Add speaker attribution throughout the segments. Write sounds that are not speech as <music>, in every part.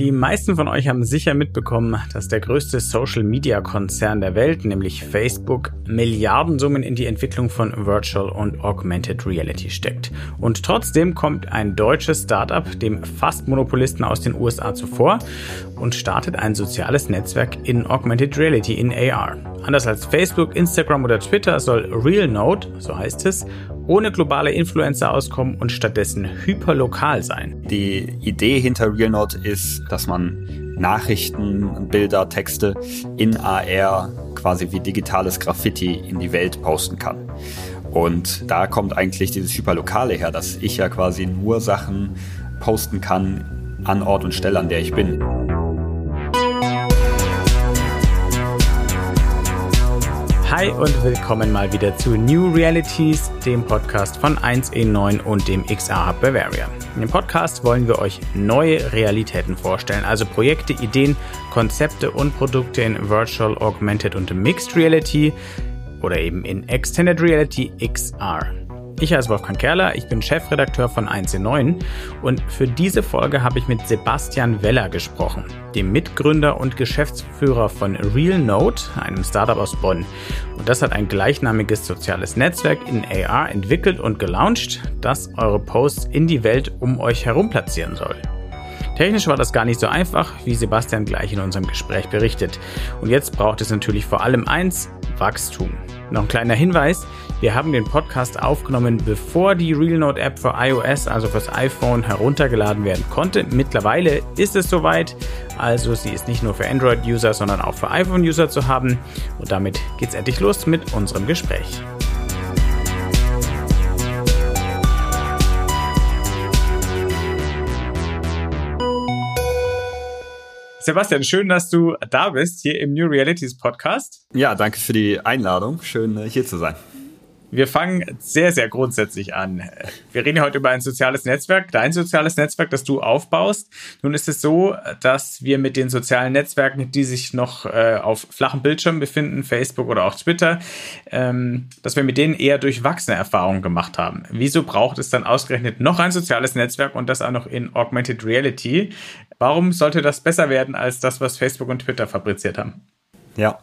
Speaker 1: Die meisten von euch haben sicher mitbekommen, dass der größte Social-Media-Konzern der Welt, nämlich Facebook, Milliardensummen in die Entwicklung von Virtual und Augmented Reality steckt. Und trotzdem kommt ein deutsches Startup dem fast Monopolisten aus den USA zuvor und startet ein soziales Netzwerk in Augmented Reality in AR. Anders als Facebook, Instagram oder Twitter soll RealNote, so heißt es, ohne globale Influencer auskommen und stattdessen hyperlokal sein.
Speaker 2: Die Idee hinter RealNote ist, dass man Nachrichten, Bilder, Texte in AR quasi wie digitales Graffiti in die Welt posten kann. Und da kommt eigentlich dieses Hyperlokale her, dass ich ja quasi nur Sachen posten kann an Ort und Stelle, an der ich bin.
Speaker 1: Hi und willkommen mal wieder zu New Realities, dem Podcast von 1E9 und dem XR Hub Bavaria. In dem Podcast wollen wir euch neue Realitäten vorstellen, also Projekte, Ideen, Konzepte und Produkte in Virtual, Augmented und Mixed Reality oder eben in Extended Reality XR. Ich heiße Wolfgang Kerler, ich bin Chefredakteur von 1.9 und für diese Folge habe ich mit Sebastian Weller gesprochen, dem Mitgründer und Geschäftsführer von RealNote, einem Startup aus Bonn. Und das hat ein gleichnamiges soziales Netzwerk in AR entwickelt und gelauncht, das eure Posts in die Welt um euch herum platzieren soll. Technisch war das gar nicht so einfach, wie Sebastian gleich in unserem Gespräch berichtet. Und jetzt braucht es natürlich vor allem eins, Wachstum. Noch ein kleiner Hinweis, wir haben den Podcast aufgenommen, bevor die RealNote App für iOS, also fürs iPhone, heruntergeladen werden konnte. Mittlerweile ist es soweit, also sie ist nicht nur für Android-User, sondern auch für iPhone-User zu haben. Und damit geht's endlich los mit unserem Gespräch. Sebastian, schön, dass du da bist hier im New Realities Podcast.
Speaker 2: Ja, danke für die Einladung. Schön, äh, hier zu sein.
Speaker 1: Wir fangen sehr, sehr grundsätzlich an. Wir reden heute über ein soziales Netzwerk, dein soziales Netzwerk, das du aufbaust. Nun ist es so, dass wir mit den sozialen Netzwerken, die sich noch äh, auf flachen Bildschirmen befinden, Facebook oder auch Twitter, ähm, dass wir mit denen eher durchwachsene Erfahrungen gemacht haben. Wieso braucht es dann ausgerechnet noch ein soziales Netzwerk und das auch noch in Augmented Reality? Warum sollte das besser werden als das, was Facebook und Twitter fabriziert haben?
Speaker 2: Ja,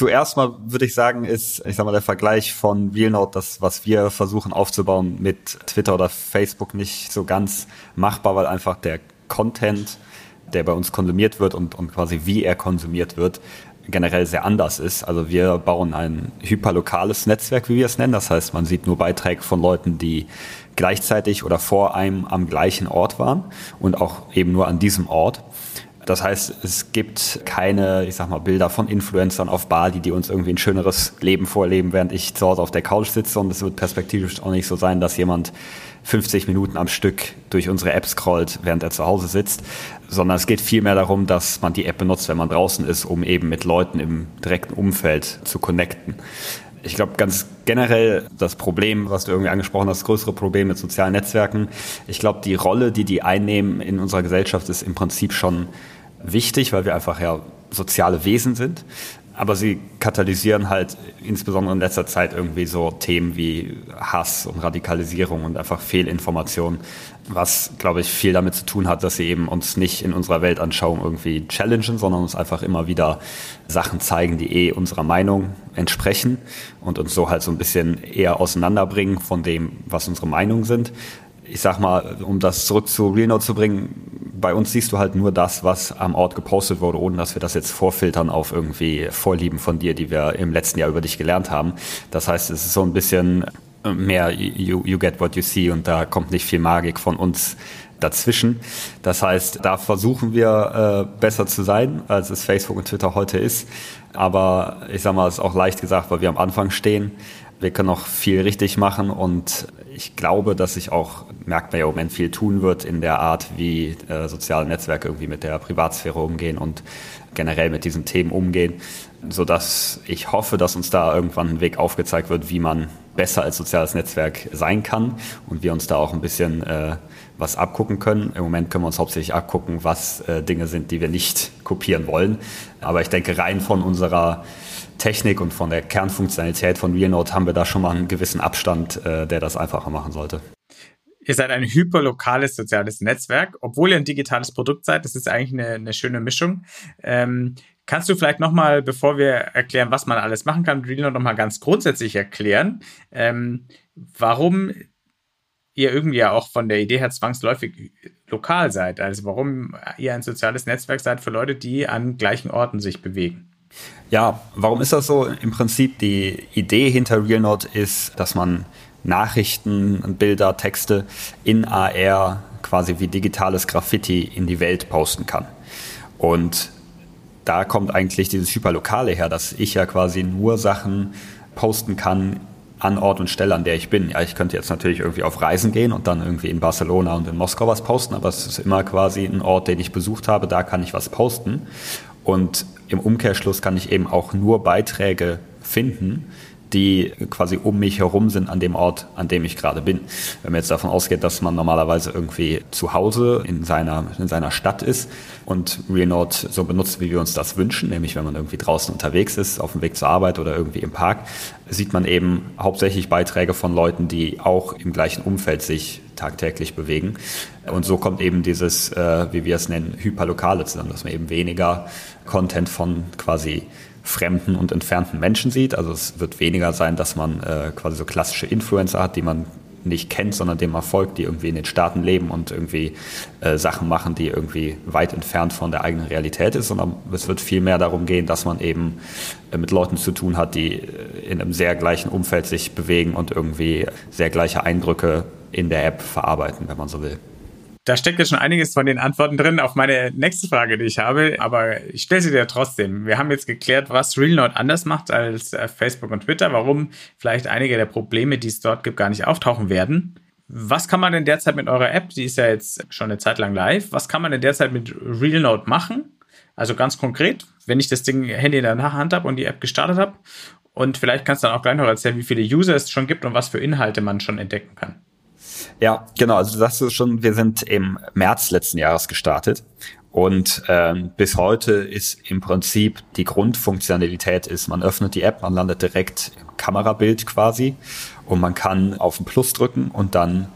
Speaker 2: zuerst mal würde ich sagen, ist, ich sag mal, der Vergleich von RealNote, das, was wir versuchen aufzubauen mit Twitter oder Facebook nicht so ganz machbar, weil einfach der Content, der bei uns konsumiert wird und, und quasi wie er konsumiert wird, generell sehr anders ist. Also wir bauen ein hyperlokales Netzwerk, wie wir es nennen. Das heißt, man sieht nur Beiträge von Leuten, die gleichzeitig oder vor einem am gleichen Ort waren und auch eben nur an diesem Ort. Das heißt, es gibt keine, ich sag mal, Bilder von Influencern auf Bali, die uns irgendwie ein schöneres Leben vorleben, während ich zu Hause auf der Couch sitze. Und es wird perspektivisch auch nicht so sein, dass jemand 50 Minuten am Stück durch unsere App scrollt, während er zu Hause sitzt, sondern es geht vielmehr darum, dass man die App benutzt, wenn man draußen ist, um eben mit Leuten im direkten Umfeld zu connecten. Ich glaube ganz generell das Problem, was du irgendwie angesprochen hast, das größere Problem mit sozialen Netzwerken. Ich glaube, die Rolle, die die einnehmen in unserer Gesellschaft, ist im Prinzip schon wichtig, weil wir einfach ja soziale Wesen sind. Aber sie katalysieren halt insbesondere in letzter Zeit irgendwie so Themen wie Hass und Radikalisierung und einfach Fehlinformation, was, glaube ich, viel damit zu tun hat, dass sie eben uns nicht in unserer Weltanschauung irgendwie challengen, sondern uns einfach immer wieder Sachen zeigen, die eh unserer Meinung entsprechen und uns so halt so ein bisschen eher auseinanderbringen von dem, was unsere Meinungen sind ich sag mal, um das zurück zu RealNote zu bringen, bei uns siehst du halt nur das, was am Ort gepostet wurde, ohne dass wir das jetzt vorfiltern auf irgendwie Vorlieben von dir, die wir im letzten Jahr über dich gelernt haben. Das heißt, es ist so ein bisschen mehr you, you get what you see und da kommt nicht viel Magik von uns dazwischen. Das heißt, da versuchen wir äh, besser zu sein, als es Facebook und Twitter heute ist. Aber ich sag mal, es ist auch leicht gesagt, weil wir am Anfang stehen. Wir können noch viel richtig machen und ich glaube, dass sich auch, merkt man ja im Moment, viel tun wird in der Art, wie äh, soziale Netzwerke irgendwie mit der Privatsphäre umgehen und generell mit diesen Themen umgehen, sodass ich hoffe, dass uns da irgendwann ein Weg aufgezeigt wird, wie man besser als soziales Netzwerk sein kann und wir uns da auch ein bisschen äh, was abgucken können. Im Moment können wir uns hauptsächlich abgucken, was äh, Dinge sind, die wir nicht <laughs> kopieren wollen. Aber ich denke, rein von unserer Technik und von der Kernfunktionalität von RealNote haben wir da schon mal einen gewissen Abstand, äh, der das einfacher machen sollte.
Speaker 1: Ihr seid ein hyperlokales soziales Netzwerk, obwohl ihr ein digitales Produkt seid. Das ist eigentlich eine, eine schöne Mischung. Ähm, kannst du vielleicht nochmal, bevor wir erklären, was man alles machen kann, Reno nochmal ganz grundsätzlich erklären, ähm, warum ihr irgendwie ja auch von der Idee her zwangsläufig lokal seid? Also warum ihr ein soziales Netzwerk seid für Leute, die an gleichen Orten sich bewegen?
Speaker 2: Ja, warum ist das so? Im Prinzip die Idee hinter RealNote ist, dass man Nachrichten, Bilder, Texte in AR quasi wie digitales Graffiti in die Welt posten kann. Und da kommt eigentlich dieses Hyperlokale her, dass ich ja quasi nur Sachen posten kann an Ort und Stelle, an der ich bin. Ja, ich könnte jetzt natürlich irgendwie auf Reisen gehen und dann irgendwie in Barcelona und in Moskau was posten, aber es ist immer quasi ein Ort, den ich besucht habe, da kann ich was posten. Und im Umkehrschluss kann ich eben auch nur Beiträge finden, die quasi um mich herum sind an dem Ort, an dem ich gerade bin. Wenn man jetzt davon ausgeht, dass man normalerweise irgendwie zu Hause in seiner, in seiner Stadt ist und RealNode so benutzt, wie wir uns das wünschen, nämlich wenn man irgendwie draußen unterwegs ist, auf dem Weg zur Arbeit oder irgendwie im Park, sieht man eben hauptsächlich Beiträge von Leuten, die auch im gleichen Umfeld sich tagtäglich bewegen. Und so kommt eben dieses, äh, wie wir es nennen, Hyperlokale zusammen, dass man eben weniger Content von quasi fremden und entfernten Menschen sieht. Also es wird weniger sein, dass man äh, quasi so klassische Influencer hat, die man nicht kennt, sondern dem man folgt, die irgendwie in den Staaten leben und irgendwie äh, Sachen machen, die irgendwie weit entfernt von der eigenen Realität ist, sondern es wird viel mehr darum gehen, dass man eben äh, mit Leuten zu tun hat, die äh, in einem sehr gleichen Umfeld sich bewegen und irgendwie sehr gleiche Eindrücke in der App verarbeiten, wenn man so will.
Speaker 1: Da steckt ja schon einiges von den Antworten drin auf meine nächste Frage, die ich habe, aber ich stelle sie dir trotzdem. Wir haben jetzt geklärt, was RealNote anders macht als äh, Facebook und Twitter, warum vielleicht einige der Probleme, die es dort gibt, gar nicht auftauchen werden. Was kann man denn derzeit mit eurer App, die ist ja jetzt schon eine Zeit lang live, was kann man denn derzeit mit RealNote machen? Also ganz konkret, wenn ich das Ding Handy in der Hand habe und die App gestartet habe. Und vielleicht kannst du dann auch gleich noch erzählen, wie viele User es schon gibt und was für Inhalte man schon entdecken kann.
Speaker 2: Ja, genau. Also du sagst es schon, wir sind im März letzten Jahres gestartet. Und ähm, bis heute ist im Prinzip die Grundfunktionalität ist, man öffnet die App, man landet direkt im Kamerabild quasi und man kann auf den Plus drücken und dann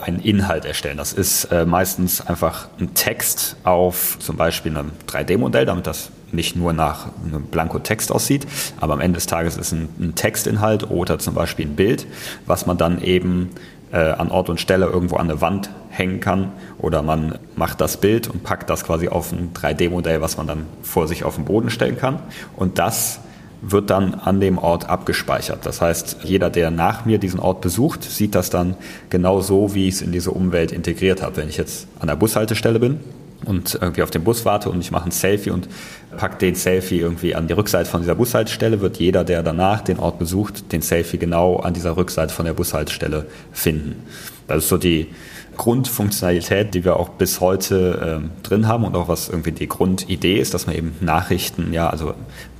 Speaker 2: einen Inhalt erstellen. Das ist äh, meistens einfach ein Text auf zum Beispiel einem 3D-Modell, damit das nicht nur nach einem blanko Text aussieht, aber am Ende des Tages ist ein, ein Textinhalt oder zum Beispiel ein Bild, was man dann eben an Ort und Stelle irgendwo an eine Wand hängen kann oder man macht das Bild und packt das quasi auf ein 3D-Modell, was man dann vor sich auf den Boden stellen kann und das wird dann an dem Ort abgespeichert. Das heißt, jeder, der nach mir diesen Ort besucht, sieht das dann genau so, wie ich es in diese Umwelt integriert habe. Wenn ich jetzt an der Bushaltestelle bin und irgendwie auf den Bus warte und ich mache ein Selfie und packe den Selfie irgendwie an die Rückseite von dieser Bushaltestelle, wird jeder, der danach den Ort besucht, den Selfie genau an dieser Rückseite von der Bushaltestelle finden. Das ist so die Grundfunktionalität, die wir auch bis heute ähm, drin haben und auch was irgendwie die Grundidee ist, dass man eben Nachrichten, ja, also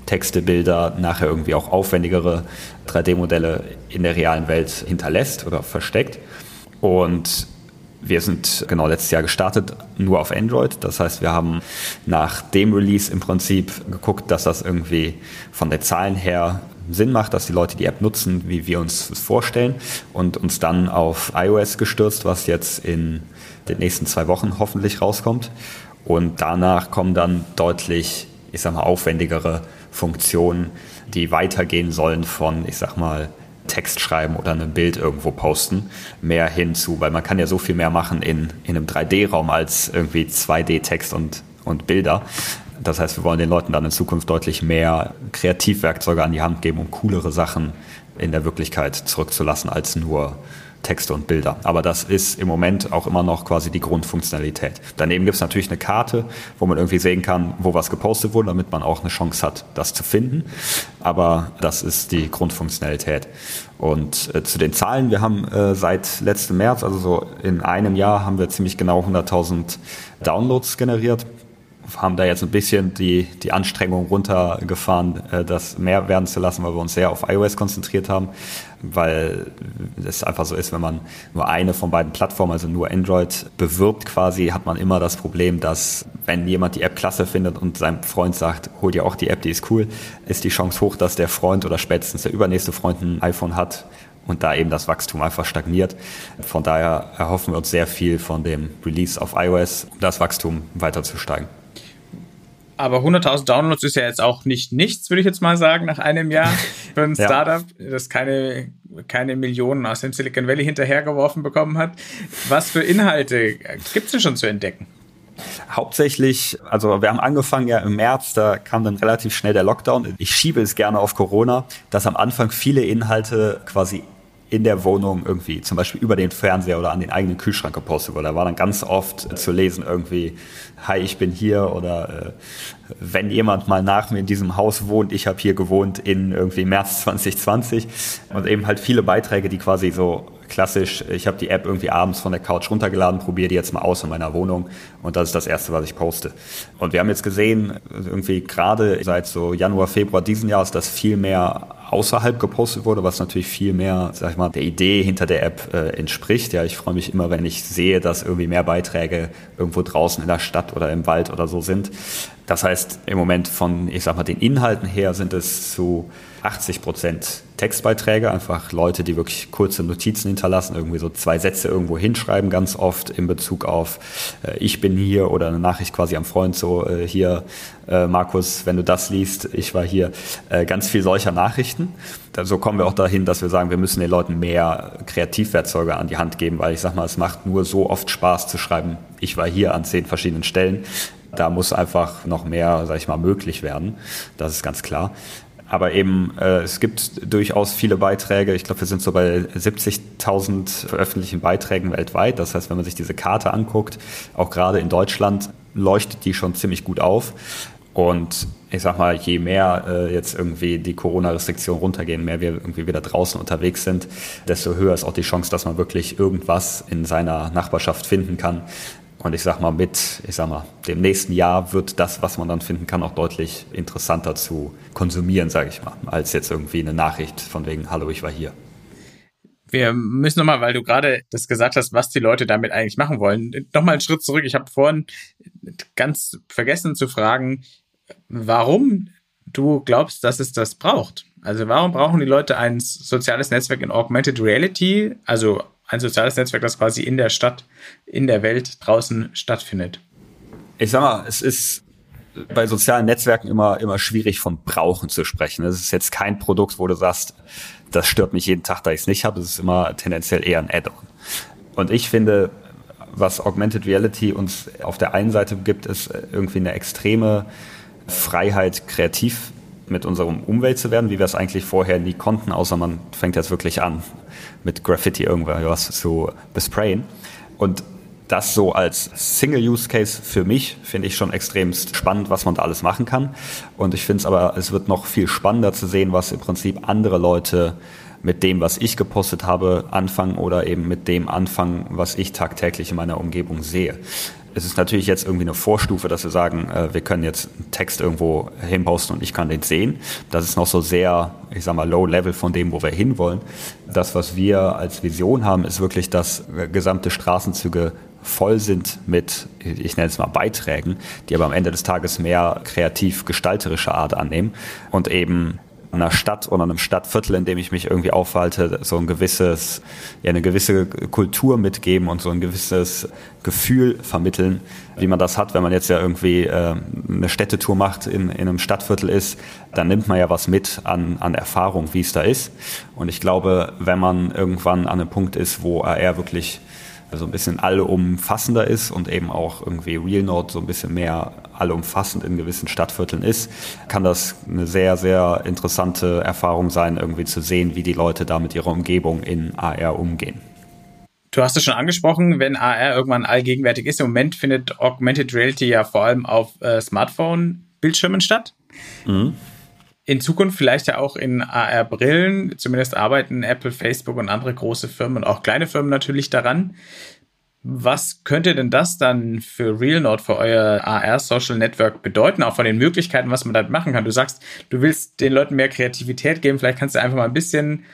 Speaker 2: Texte, Bilder, nachher irgendwie auch aufwendigere 3D-Modelle in der realen Welt hinterlässt oder versteckt. Und wir sind genau letztes Jahr gestartet, nur auf Android. Das heißt, wir haben nach dem Release im Prinzip geguckt, dass das irgendwie von der Zahlen her Sinn macht, dass die Leute die App nutzen, wie wir uns das vorstellen und uns dann auf iOS gestürzt, was jetzt in den nächsten zwei Wochen hoffentlich rauskommt. Und danach kommen dann deutlich, ich sag mal, aufwendigere Funktionen, die weitergehen sollen von, ich sag mal, Text schreiben oder ein Bild irgendwo posten, mehr hinzu, weil man kann ja so viel mehr machen in, in einem 3D-Raum als irgendwie 2D-Text und, und Bilder. Das heißt, wir wollen den Leuten dann in Zukunft deutlich mehr Kreativwerkzeuge an die Hand geben, um coolere Sachen in der Wirklichkeit zurückzulassen als nur Texte und Bilder. Aber das ist im Moment auch immer noch quasi die Grundfunktionalität. Daneben gibt es natürlich eine Karte, wo man irgendwie sehen kann, wo was gepostet wurde, damit man auch eine Chance hat, das zu finden. Aber das ist die Grundfunktionalität. Und äh, zu den Zahlen, wir haben äh, seit letztem März, also so in einem Jahr, haben wir ziemlich genau 100.000 Downloads generiert haben da jetzt ein bisschen die, die Anstrengung runtergefahren, äh, das mehr werden zu lassen, weil wir uns sehr auf iOS konzentriert haben, weil es einfach so ist, wenn man nur eine von beiden Plattformen, also nur Android, bewirbt quasi, hat man immer das Problem, dass wenn jemand die App klasse findet und seinem Freund sagt, hol dir auch die App, die ist cool, ist die Chance hoch, dass der Freund oder spätestens der übernächste Freund ein iPhone hat und da eben das Wachstum einfach stagniert. Von daher erhoffen wir uns sehr viel von dem Release auf iOS, um das Wachstum weiter zu steigen.
Speaker 1: Aber 100.000 Downloads ist ja jetzt auch nicht nichts, würde ich jetzt mal sagen, nach einem Jahr <laughs> für ein Startup, ja. das keine, keine Millionen aus dem Silicon Valley hinterhergeworfen bekommen hat. Was für Inhalte gibt es denn schon zu entdecken?
Speaker 2: Hauptsächlich, also wir haben angefangen ja im März, da kam dann relativ schnell der Lockdown. Ich schiebe es gerne auf Corona, dass am Anfang viele Inhalte quasi in der Wohnung irgendwie, zum Beispiel über den Fernseher oder an den eigenen Kühlschrank gepostet wurde. Da war dann ganz oft zu lesen irgendwie, hi, ich bin hier oder äh, wenn jemand mal nach mir in diesem Haus wohnt, ich habe hier gewohnt in irgendwie März 2020 und eben halt viele Beiträge, die quasi so klassisch, ich habe die App irgendwie abends von der Couch runtergeladen, probiere die jetzt mal aus in meiner Wohnung und das ist das Erste, was ich poste. Und wir haben jetzt gesehen, irgendwie gerade seit so Januar, Februar diesen Jahres, dass viel mehr außerhalb gepostet wurde, was natürlich viel mehr, sag ich mal, der Idee hinter der App äh, entspricht. Ja, ich freue mich immer, wenn ich sehe, dass irgendwie mehr Beiträge irgendwo draußen in der Stadt oder im Wald oder so sind. Das heißt, im Moment von, ich sag mal, den Inhalten her sind es zu 80 Prozent Textbeiträge, einfach Leute, die wirklich kurze Notizen hinterlassen, irgendwie so zwei Sätze irgendwo hinschreiben, ganz oft in Bezug auf äh, ich bin hier oder eine Nachricht quasi am Freund, so äh, hier äh, Markus, wenn du das liest, ich war hier, äh, ganz viel solcher Nachrichten. So kommen wir auch dahin, dass wir sagen, wir müssen den Leuten mehr Kreativwerkzeuge an die Hand geben, weil ich sag mal, es macht nur so oft Spaß zu schreiben, ich war hier an zehn verschiedenen Stellen. Da muss einfach noch mehr, sag ich mal, möglich werden. Das ist ganz klar. Aber eben, äh, es gibt durchaus viele Beiträge. Ich glaube, wir sind so bei 70.000 veröffentlichten Beiträgen weltweit. Das heißt, wenn man sich diese Karte anguckt, auch gerade in Deutschland, leuchtet die schon ziemlich gut auf. Und ich sag mal, je mehr äh, jetzt irgendwie die Corona-Restriktionen runtergehen, mehr wir irgendwie wieder draußen unterwegs sind, desto höher ist auch die Chance, dass man wirklich irgendwas in seiner Nachbarschaft finden kann, und ich sag mal, mit, ich sag mal, dem nächsten Jahr wird das, was man dann finden kann, auch deutlich interessanter zu konsumieren, sage ich mal, als jetzt irgendwie eine Nachricht von wegen, hallo, ich war hier.
Speaker 1: Wir müssen nochmal, weil du gerade das gesagt hast, was die Leute damit eigentlich machen wollen, nochmal einen Schritt zurück. Ich habe vorhin ganz vergessen zu fragen, warum du glaubst, dass es das braucht. Also warum brauchen die Leute ein soziales Netzwerk in Augmented Reality, also ein soziales Netzwerk, das quasi in der Stadt, in der Welt draußen stattfindet.
Speaker 2: Ich sag mal, es ist bei sozialen Netzwerken immer, immer schwierig von Brauchen zu sprechen. Es ist jetzt kein Produkt, wo du sagst, das stört mich jeden Tag, da ich es nicht habe. Es ist immer tendenziell eher ein Add-on. Und ich finde, was Augmented Reality uns auf der einen Seite gibt, ist irgendwie eine extreme Freiheit, kreativ mit unserem Umwelt zu werden, wie wir es eigentlich vorher nie konnten, außer man fängt jetzt wirklich an, mit Graffiti irgendwas zu besprayen. Und das so als Single-Use-Case für mich finde ich schon extrem spannend, was man da alles machen kann. Und ich finde es aber, es wird noch viel spannender zu sehen, was im Prinzip andere Leute mit dem, was ich gepostet habe, anfangen oder eben mit dem anfangen, was ich tagtäglich in meiner Umgebung sehe es ist natürlich jetzt irgendwie eine Vorstufe, dass wir sagen, äh, wir können jetzt einen Text irgendwo hinposten und ich kann den sehen. Das ist noch so sehr, ich sag mal, low level von dem, wo wir hinwollen. Das, was wir als Vision haben, ist wirklich, dass gesamte Straßenzüge voll sind mit, ich nenne es mal Beiträgen, die aber am Ende des Tages mehr kreativ gestalterische Art annehmen und eben einer Stadt oder einem Stadtviertel, in dem ich mich irgendwie aufhalte, so ein gewisses, ja, eine gewisse Kultur mitgeben und so ein gewisses Gefühl vermitteln, wie man das hat, wenn man jetzt ja irgendwie äh, eine Städtetour macht, in, in einem Stadtviertel ist, dann nimmt man ja was mit an, an Erfahrung, wie es da ist. Und ich glaube, wenn man irgendwann an einem Punkt ist, wo er wirklich so ein bisschen allumfassender ist und eben auch irgendwie RealNode so ein bisschen mehr allumfassend in gewissen Stadtvierteln ist, kann das eine sehr, sehr interessante Erfahrung sein, irgendwie zu sehen, wie die Leute da mit ihrer Umgebung in AR umgehen.
Speaker 1: Du hast es schon angesprochen, wenn AR irgendwann allgegenwärtig ist. Im Moment findet Augmented Reality ja vor allem auf äh, Smartphone-Bildschirmen statt. Mhm. In Zukunft vielleicht ja auch in AR-Brillen. Zumindest arbeiten Apple, Facebook und andere große Firmen und auch kleine Firmen natürlich daran. Was könnte denn das dann für RealNode, für euer AR Social Network bedeuten, auch von den Möglichkeiten, was man da machen kann? Du sagst, du willst den Leuten mehr Kreativität geben. Vielleicht kannst du einfach mal ein bisschen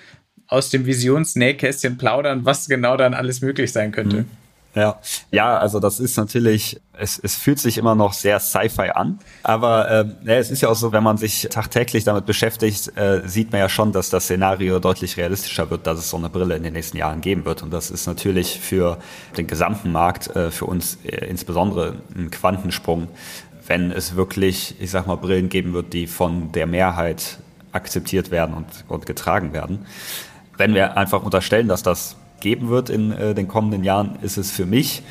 Speaker 1: aus dem Visionsnähkästchen plaudern, was genau dann alles möglich sein könnte. Mhm.
Speaker 2: Ja, ja, also das ist natürlich, es, es fühlt sich immer noch sehr Sci-Fi an, aber äh, ja, es ist ja auch so, wenn man sich tagtäglich damit beschäftigt, äh, sieht man ja schon, dass das Szenario deutlich realistischer wird, dass es so eine Brille in den nächsten Jahren geben wird. Und das ist natürlich für den gesamten Markt, äh, für uns äh, insbesondere ein Quantensprung, wenn es wirklich, ich sag mal, Brillen geben wird, die von der Mehrheit akzeptiert werden und, und getragen werden. Wenn wir einfach unterstellen, dass das geben wird in äh, den kommenden Jahren, ist es für mich,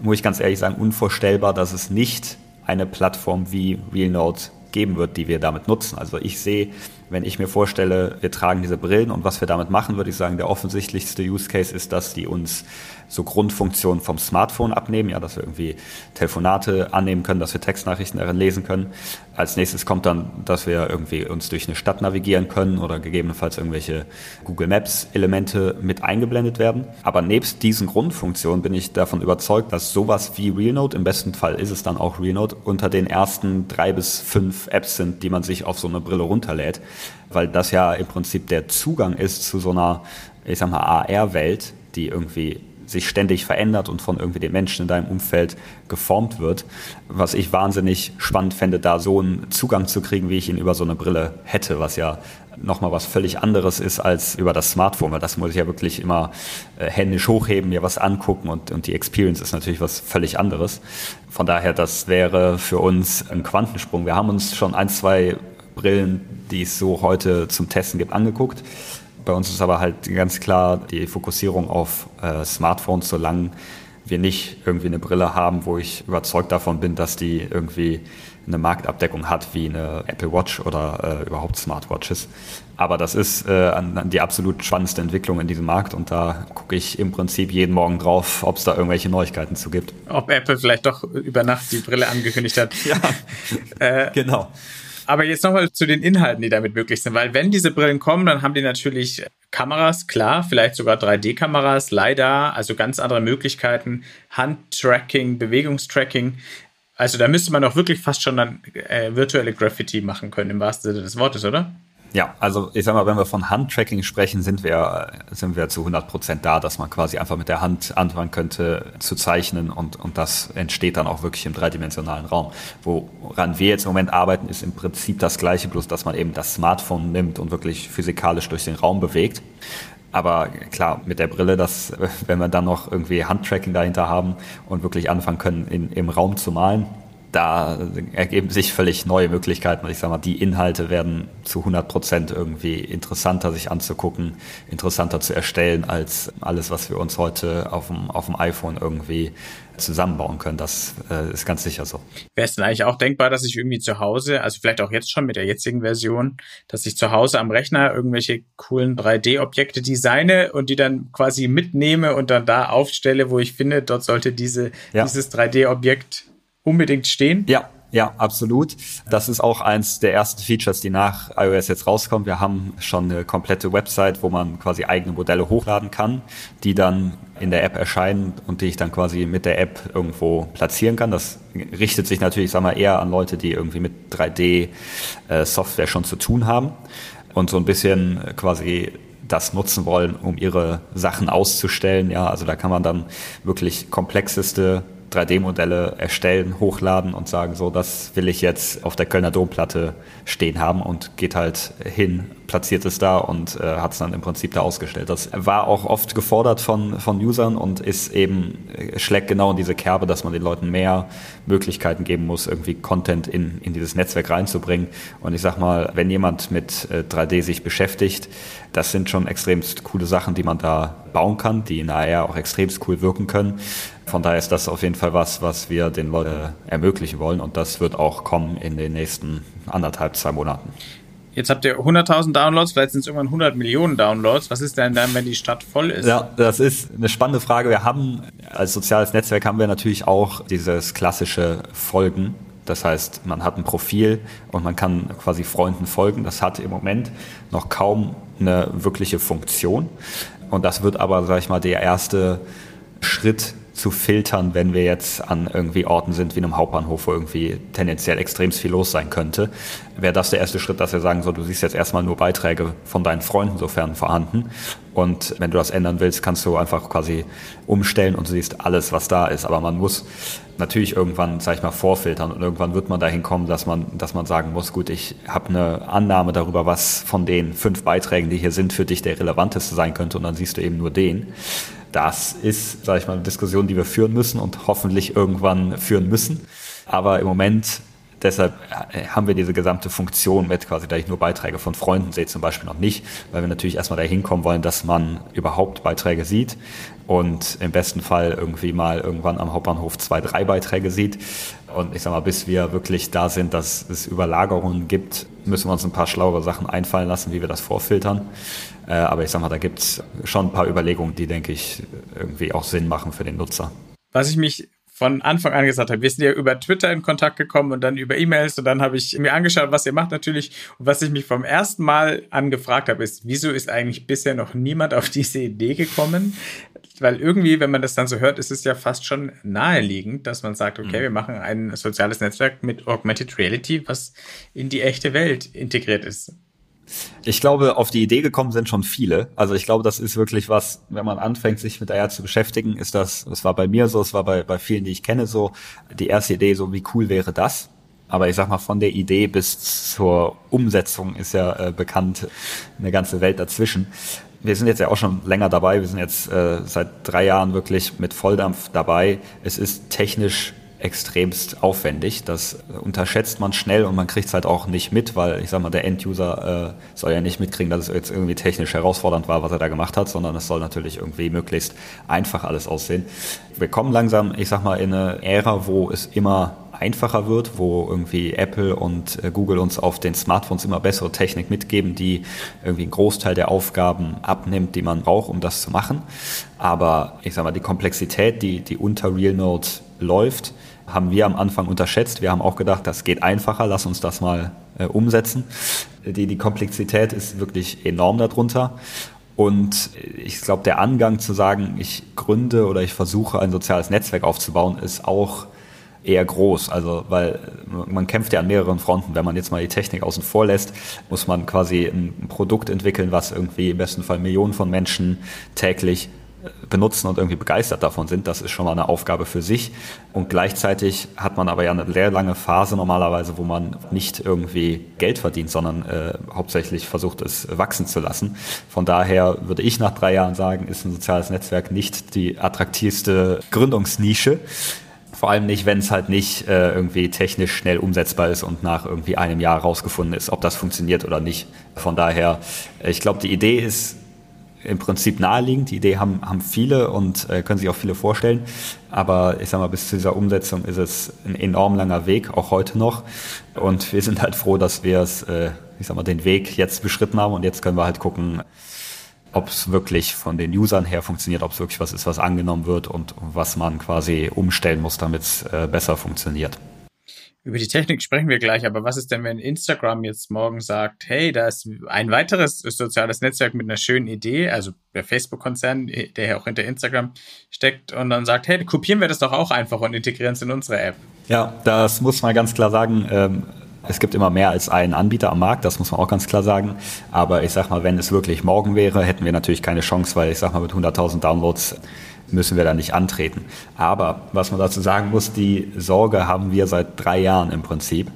Speaker 2: muss ich ganz ehrlich sagen, unvorstellbar, dass es nicht eine Plattform wie RealNote geben wird, die wir damit nutzen. Also ich sehe, wenn ich mir vorstelle, wir tragen diese Brillen und was wir damit machen, würde ich sagen, der offensichtlichste Use Case ist, dass die uns so Grundfunktionen vom Smartphone abnehmen, ja, dass wir irgendwie Telefonate annehmen können, dass wir Textnachrichten darin lesen können. Als nächstes kommt dann, dass wir irgendwie uns durch eine Stadt navigieren können oder gegebenenfalls irgendwelche Google Maps Elemente mit eingeblendet werden. Aber nebst diesen Grundfunktionen bin ich davon überzeugt, dass sowas wie RealNote, im besten Fall ist es dann auch RealNote, unter den ersten drei bis fünf Apps sind, die man sich auf so eine Brille runterlädt, weil das ja im Prinzip der Zugang ist zu so einer, ich sag mal, AR-Welt, die irgendwie sich ständig verändert und von irgendwie den Menschen in deinem Umfeld geformt wird. Was ich wahnsinnig spannend fände, da so einen Zugang zu kriegen, wie ich ihn über so eine Brille hätte, was ja nochmal was völlig anderes ist als über das Smartphone, weil das muss ich ja wirklich immer äh, händisch hochheben, mir was angucken und, und die Experience ist natürlich was völlig anderes. Von daher, das wäre für uns ein Quantensprung. Wir haben uns schon ein, zwei Brillen, die es so heute zum Testen gibt, angeguckt. Bei uns ist aber halt ganz klar die Fokussierung auf äh, Smartphones, solange wir nicht irgendwie eine Brille haben, wo ich überzeugt davon bin, dass die irgendwie eine Marktabdeckung hat wie eine Apple Watch oder äh, überhaupt Smartwatches. Aber das ist äh, die absolut spannendste Entwicklung in diesem Markt und da gucke ich im Prinzip jeden Morgen drauf, ob es da irgendwelche Neuigkeiten zu gibt.
Speaker 1: Ob Apple vielleicht doch über Nacht die Brille angekündigt hat.
Speaker 2: ja, <laughs> äh, genau.
Speaker 1: Aber jetzt nochmal zu den Inhalten, die damit möglich sind, weil wenn diese Brillen kommen, dann haben die natürlich Kameras, klar, vielleicht sogar 3D-Kameras, leider, also ganz andere Möglichkeiten, Handtracking, Bewegungstracking. Also da müsste man doch wirklich fast schon dann äh, virtuelle Graffiti machen können, im wahrsten Sinne des Wortes, oder?
Speaker 2: Ja, also ich sag mal, wenn wir von Handtracking sprechen, sind wir, sind wir zu 100 Prozent da, dass man quasi einfach mit der Hand anfangen könnte zu zeichnen und, und das entsteht dann auch wirklich im dreidimensionalen Raum. Woran wir jetzt im Moment arbeiten, ist im Prinzip das Gleiche, bloß dass man eben das Smartphone nimmt und wirklich physikalisch durch den Raum bewegt. Aber klar, mit der Brille, dass, wenn wir dann noch irgendwie Handtracking dahinter haben und wirklich anfangen können, in, im Raum zu malen, da ergeben sich völlig neue Möglichkeiten. Ich sage mal, die Inhalte werden zu 100 Prozent irgendwie interessanter sich anzugucken, interessanter zu erstellen als alles, was wir uns heute auf dem, auf dem iPhone irgendwie zusammenbauen können. Das äh, ist ganz sicher so.
Speaker 1: Wäre es denn eigentlich auch denkbar, dass ich irgendwie zu Hause, also vielleicht auch jetzt schon mit der jetzigen Version, dass ich zu Hause am Rechner irgendwelche coolen 3D-Objekte designe und die dann quasi mitnehme und dann da aufstelle, wo ich finde, dort sollte diese, ja. dieses 3D-Objekt unbedingt stehen?
Speaker 2: Ja, ja, absolut. Das ist auch eins der ersten Features, die nach iOS jetzt rauskommen. Wir haben schon eine komplette Website, wo man quasi eigene Modelle hochladen kann, die dann in der App erscheinen und die ich dann quasi mit der App irgendwo platzieren kann. Das richtet sich natürlich, sag mal, eher an Leute, die irgendwie mit 3D-Software äh, schon zu tun haben und so ein bisschen quasi das nutzen wollen, um ihre Sachen auszustellen. Ja, also da kann man dann wirklich komplexeste 3D-Modelle erstellen, hochladen und sagen, so, das will ich jetzt auf der Kölner Domplatte stehen haben und geht halt hin, platziert es da und äh, hat es dann im Prinzip da ausgestellt. Das war auch oft gefordert von, von Usern und ist eben, äh, schlägt genau in diese Kerbe, dass man den Leuten mehr Möglichkeiten geben muss, irgendwie Content in, in dieses Netzwerk reinzubringen. Und ich sag mal, wenn jemand mit äh, 3D sich beschäftigt, das sind schon extremst coole Sachen, die man da bauen kann, die in AR auch extremst cool wirken können. Von daher ist das auf jeden Fall was, was wir den Leuten ermöglichen wollen und das wird auch kommen in den nächsten anderthalb, zwei Monaten.
Speaker 1: Jetzt habt ihr 100.000 Downloads, vielleicht sind es irgendwann 100 Millionen Downloads. Was ist denn dann, wenn die Stadt voll ist?
Speaker 2: Ja, das ist eine spannende Frage. Wir haben als soziales Netzwerk haben wir natürlich auch dieses klassische Folgen. Das heißt, man hat ein Profil und man kann quasi Freunden folgen. Das hat im Moment noch kaum eine wirkliche Funktion. Und das wird aber, sag ich mal, der erste Schritt zu filtern, wenn wir jetzt an irgendwie Orten sind wie einem Hauptbahnhof, wo irgendwie tendenziell extrem viel los sein könnte. Wäre das der erste Schritt, dass wir sagen, so, du siehst jetzt erstmal nur Beiträge von deinen Freunden, sofern vorhanden. Und wenn du das ändern willst, kannst du einfach quasi umstellen und siehst alles, was da ist. Aber man muss natürlich irgendwann, sag ich mal, vorfiltern und irgendwann wird man dahin kommen, dass man, dass man sagen muss, gut, ich habe eine Annahme darüber, was von den fünf Beiträgen, die hier sind, für dich der relevanteste sein könnte und dann siehst du eben nur den. Das ist, sage ich mal, eine Diskussion, die wir führen müssen und hoffentlich irgendwann führen müssen. Aber im Moment Deshalb äh, haben wir diese gesamte Funktion mit quasi, da ich nur Beiträge von Freunden sehe, zum Beispiel noch nicht, weil wir natürlich erstmal dahin kommen wollen, dass man überhaupt Beiträge sieht und im besten Fall irgendwie mal irgendwann am Hauptbahnhof zwei, drei Beiträge sieht. Und ich sag mal, bis wir wirklich da sind, dass es Überlagerungen gibt, müssen wir uns ein paar schlauere Sachen einfallen lassen, wie wir das vorfiltern. Äh, aber ich sag mal, da gibt es schon ein paar Überlegungen, die, denke ich, irgendwie auch Sinn machen für den Nutzer.
Speaker 1: Was ich mich von Anfang an gesagt habe, wir sind ja über Twitter in Kontakt gekommen und dann über E-Mails und dann habe ich mir angeschaut, was ihr macht natürlich. Und was ich mich vom ersten Mal angefragt habe, ist, wieso ist eigentlich bisher noch niemand auf diese Idee gekommen? Weil irgendwie, wenn man das dann so hört, ist es ja fast schon naheliegend, dass man sagt, okay, mhm. wir machen ein soziales Netzwerk mit Augmented Reality, was in die echte Welt integriert ist.
Speaker 2: Ich glaube, auf die Idee gekommen sind schon viele. Also ich glaube, das ist wirklich was, wenn man anfängt, sich mit AR zu beschäftigen, ist das, es war bei mir so, es war bei, bei vielen, die ich kenne, so, die erste Idee, so wie cool wäre das? Aber ich sag mal, von der Idee bis zur Umsetzung ist ja äh, bekannt eine ganze Welt dazwischen. Wir sind jetzt ja auch schon länger dabei. Wir sind jetzt äh, seit drei Jahren wirklich mit Volldampf dabei. Es ist technisch extremst aufwendig. Das unterschätzt man schnell und man kriegt es halt auch nicht mit, weil ich sag mal, der Enduser äh, soll ja nicht mitkriegen, dass es jetzt irgendwie technisch herausfordernd war, was er da gemacht hat, sondern es soll natürlich irgendwie möglichst einfach alles aussehen. Wir kommen langsam, ich sag mal, in eine Ära, wo es immer einfacher wird, wo irgendwie Apple und äh, Google uns auf den Smartphones immer bessere Technik mitgeben, die irgendwie einen Großteil der Aufgaben abnimmt, die man braucht, um das zu machen. Aber ich sag mal, die Komplexität, die, die unter Real Node läuft, haben wir am Anfang unterschätzt. Wir haben auch gedacht, das geht einfacher, lass uns das mal äh, umsetzen. Die, die Komplexität ist wirklich enorm darunter. Und ich glaube, der Angang zu sagen, ich gründe oder ich versuche ein soziales Netzwerk aufzubauen, ist auch eher groß. Also, weil man kämpft ja an mehreren Fronten. Wenn man jetzt mal die Technik außen vor lässt, muss man quasi ein Produkt entwickeln, was irgendwie im besten Fall Millionen von Menschen täglich benutzen und irgendwie begeistert davon sind. Das ist schon mal eine Aufgabe für sich. Und gleichzeitig hat man aber ja eine sehr lange Phase normalerweise, wo man nicht irgendwie Geld verdient, sondern äh, hauptsächlich versucht, es wachsen zu lassen. Von daher würde ich nach drei Jahren sagen, ist ein soziales Netzwerk nicht die attraktivste Gründungsnische. Vor allem nicht, wenn es halt nicht äh, irgendwie technisch schnell umsetzbar ist und nach irgendwie einem Jahr rausgefunden ist, ob das funktioniert oder nicht. Von daher, ich glaube, die Idee ist im Prinzip naheliegend. Die Idee haben, haben viele und äh, können sich auch viele vorstellen. Aber ich sag mal, bis zu dieser Umsetzung ist es ein enorm langer Weg, auch heute noch. Und wir sind halt froh, dass wir es, äh, ich sag mal, den Weg jetzt beschritten haben und jetzt können wir halt gucken, ob es wirklich von den Usern her funktioniert, ob es wirklich was ist, was angenommen wird und was man quasi umstellen muss, damit es äh, besser funktioniert.
Speaker 1: Über die Technik sprechen wir gleich, aber was ist denn, wenn Instagram jetzt morgen sagt, hey, da ist ein weiteres soziales Netzwerk mit einer schönen Idee, also der Facebook-Konzern, der ja auch hinter Instagram steckt, und dann sagt, hey, kopieren wir das doch auch einfach und integrieren es in unsere App.
Speaker 2: Ja, das muss man ganz klar sagen. Ähm es gibt immer mehr als einen Anbieter am Markt, das muss man auch ganz klar sagen. Aber ich sag mal, wenn es wirklich morgen wäre, hätten wir natürlich keine Chance, weil ich sag mal, mit 100.000 Downloads müssen wir da nicht antreten. Aber was man dazu sagen muss, die Sorge haben wir seit drei Jahren im Prinzip.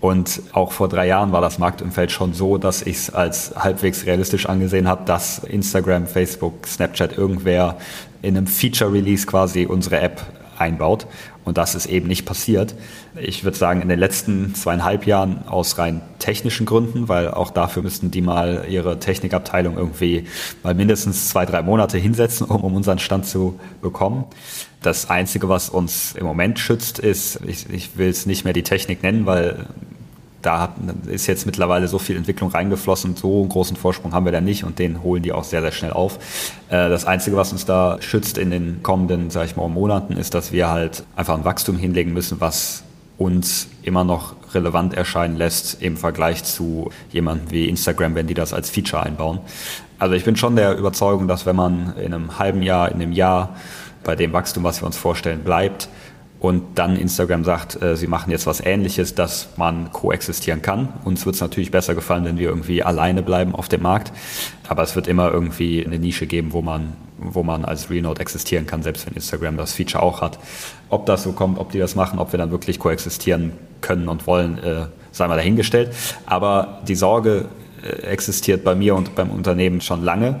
Speaker 2: Und auch vor drei Jahren war das Marktumfeld schon so, dass ich es als halbwegs realistisch angesehen habe, dass Instagram, Facebook, Snapchat irgendwer in einem Feature-Release quasi unsere App einbaut. Und das ist eben nicht passiert. Ich würde sagen, in den letzten zweieinhalb Jahren aus rein technischen Gründen, weil auch dafür müssten die mal ihre Technikabteilung irgendwie mal mindestens zwei, drei Monate hinsetzen, um, um unseren Stand zu bekommen. Das Einzige, was uns im Moment schützt, ist, ich, ich will es nicht mehr die Technik nennen, weil da ist jetzt mittlerweile so viel Entwicklung reingeflossen, so einen großen Vorsprung haben wir da nicht und den holen die auch sehr, sehr schnell auf. Äh, das Einzige, was uns da schützt in den kommenden, sage ich mal, Monaten, ist, dass wir halt einfach ein Wachstum hinlegen müssen, was uns immer noch relevant erscheinen lässt im Vergleich zu jemandem wie Instagram, wenn die das als Feature einbauen. Also ich bin schon der Überzeugung, dass wenn man in einem halben Jahr, in einem Jahr bei dem Wachstum, was wir uns vorstellen, bleibt und dann Instagram sagt, äh, sie machen jetzt was Ähnliches, dass man koexistieren kann. Uns wird es natürlich besser gefallen, wenn wir irgendwie alleine bleiben auf dem Markt. Aber es wird immer irgendwie eine Nische geben, wo man, wo man als Real existieren kann, selbst wenn Instagram das Feature auch hat. Ob das so kommt, ob die das machen, ob wir dann wirklich koexistieren können und wollen, äh, sei mal dahingestellt. Aber die Sorge äh, existiert bei mir und beim Unternehmen schon lange.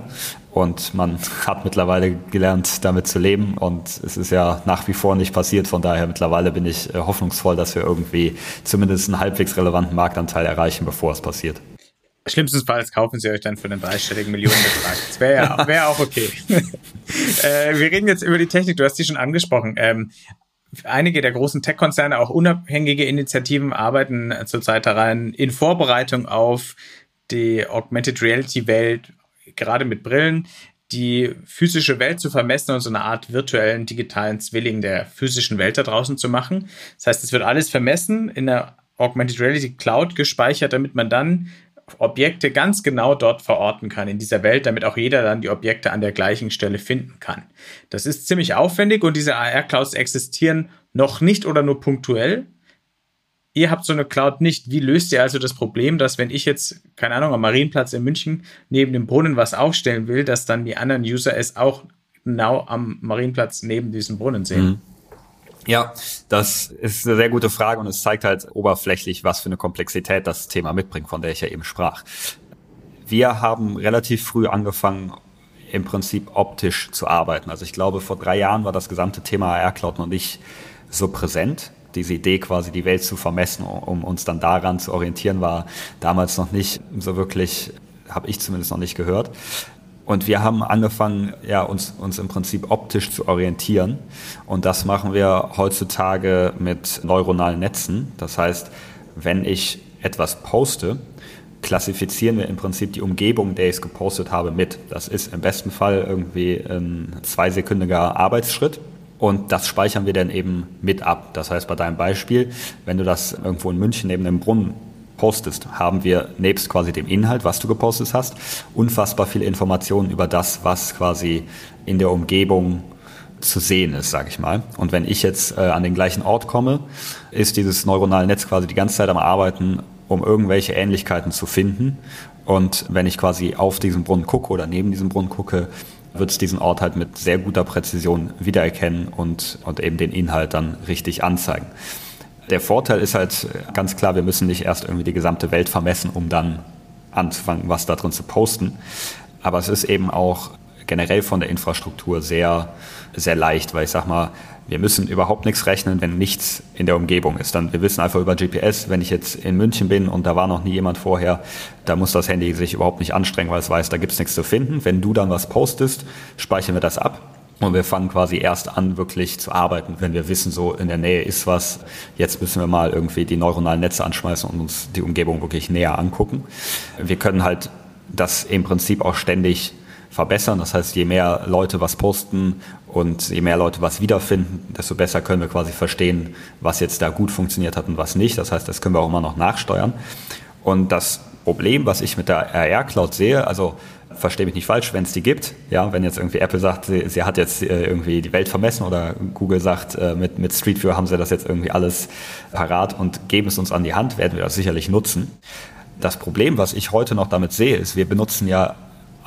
Speaker 2: Und man hat mittlerweile gelernt, damit zu leben. Und es ist ja nach wie vor nicht passiert. Von daher mittlerweile bin ich äh, hoffnungsvoll, dass wir irgendwie zumindest einen halbwegs relevanten Marktanteil erreichen, bevor es passiert.
Speaker 1: Schlimmstenfalls kaufen sie euch dann für einen dreistelligen Millionenbetrag. Das wäre ja, wär auch okay. <laughs> äh, wir reden jetzt über die Technik. Du hast die schon angesprochen. Ähm, einige der großen Tech-Konzerne, auch unabhängige Initiativen, arbeiten zurzeit daran, in Vorbereitung auf die Augmented Reality Welt gerade mit Brillen, die physische Welt zu vermessen und so eine Art virtuellen digitalen Zwilling der physischen Welt da draußen zu machen. Das heißt, es wird alles vermessen in der Augmented Reality Cloud gespeichert, damit man dann Objekte ganz genau dort verorten kann in dieser Welt, damit auch jeder dann die Objekte an der gleichen Stelle finden kann. Das ist ziemlich aufwendig und diese AR-Clouds existieren noch nicht oder nur punktuell. Ihr habt so eine Cloud nicht. Wie löst ihr also das Problem, dass wenn ich jetzt, keine Ahnung, am Marienplatz in München neben dem Brunnen was aufstellen will, dass dann die anderen User es auch genau am Marienplatz neben diesem Brunnen sehen? Mhm.
Speaker 2: Ja, das ist eine sehr gute Frage und es zeigt halt oberflächlich, was für eine Komplexität das Thema mitbringt, von der ich ja eben sprach. Wir haben relativ früh angefangen, im Prinzip optisch zu arbeiten. Also ich glaube, vor drei Jahren war das gesamte Thema AR Cloud noch nicht so präsent diese Idee quasi die Welt zu vermessen, um uns dann daran zu orientieren, war damals noch nicht so wirklich, habe ich zumindest noch nicht gehört. Und wir haben angefangen, ja, uns, uns im Prinzip optisch zu orientieren. Und das machen wir heutzutage mit neuronalen Netzen. Das heißt, wenn ich etwas poste, klassifizieren wir im Prinzip die Umgebung, der ich es gepostet habe, mit. Das ist im besten Fall irgendwie ein zweisekündiger Arbeitsschritt. Und das speichern wir dann eben mit ab. Das heißt, bei deinem Beispiel, wenn du das irgendwo in München neben dem Brunnen postest, haben wir nebst quasi dem Inhalt, was du gepostet hast, unfassbar viele Informationen über das, was quasi in der Umgebung zu sehen ist, sage ich mal. Und wenn ich jetzt äh, an den gleichen Ort komme, ist dieses neuronale Netz quasi die ganze Zeit am Arbeiten, um irgendwelche Ähnlichkeiten zu finden. Und wenn ich quasi auf diesen Brunnen gucke oder neben diesem Brunnen gucke, wird es diesen Ort halt mit sehr guter Präzision wiedererkennen und, und eben den Inhalt dann richtig anzeigen. Der Vorteil ist halt ganz klar, wir müssen nicht erst irgendwie die gesamte Welt vermessen, um dann anzufangen, was da drin zu posten. Aber es ist eben auch generell von der Infrastruktur sehr, sehr leicht, weil ich sag mal, wir müssen überhaupt nichts rechnen, wenn nichts in der Umgebung ist. Dann, wir wissen einfach über GPS, wenn ich jetzt in München bin und da war noch nie jemand vorher, da muss das Handy sich überhaupt nicht anstrengen, weil es weiß, da gibt's nichts zu finden. Wenn du dann was postest, speichern wir das ab. Und wir fangen quasi erst an, wirklich zu arbeiten, wenn wir wissen, so in der Nähe ist was. Jetzt müssen wir mal irgendwie die neuronalen Netze anschmeißen und uns die Umgebung wirklich näher angucken. Wir können halt das im Prinzip auch ständig verbessern. Das heißt, je mehr Leute was posten und je mehr Leute was wiederfinden, desto besser können wir quasi verstehen, was jetzt da gut funktioniert hat und was nicht. Das heißt, das können wir auch immer noch nachsteuern. Und das Problem, was ich mit der RR Cloud sehe, also verstehe mich nicht falsch, wenn es die gibt, ja, wenn jetzt irgendwie Apple sagt, sie, sie hat jetzt äh, irgendwie die Welt vermessen oder Google sagt, äh, mit, mit Street View haben sie das jetzt irgendwie alles parat und geben es uns an die Hand, werden wir das sicherlich nutzen. Das Problem, was ich heute noch damit sehe, ist, wir benutzen ja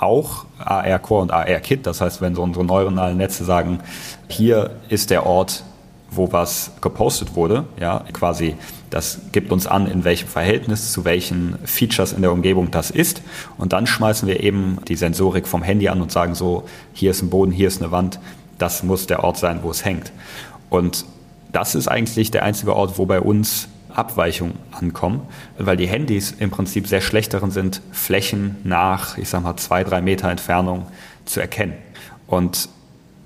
Speaker 2: auch AR Core und AR Kit. Das heißt, wenn so unsere neuronalen Netze sagen, hier ist der Ort, wo was gepostet wurde, ja, quasi, das gibt uns an, in welchem Verhältnis zu welchen Features in der Umgebung das ist. Und dann schmeißen wir eben die Sensorik vom Handy an und sagen so, hier ist ein Boden, hier ist eine Wand, das muss der Ort sein, wo es hängt. Und das ist eigentlich der einzige Ort, wo bei uns Abweichung ankommen, weil die Handys im Prinzip sehr schlecht darin sind, Flächen nach, ich sag mal, zwei, drei Meter Entfernung zu erkennen. Und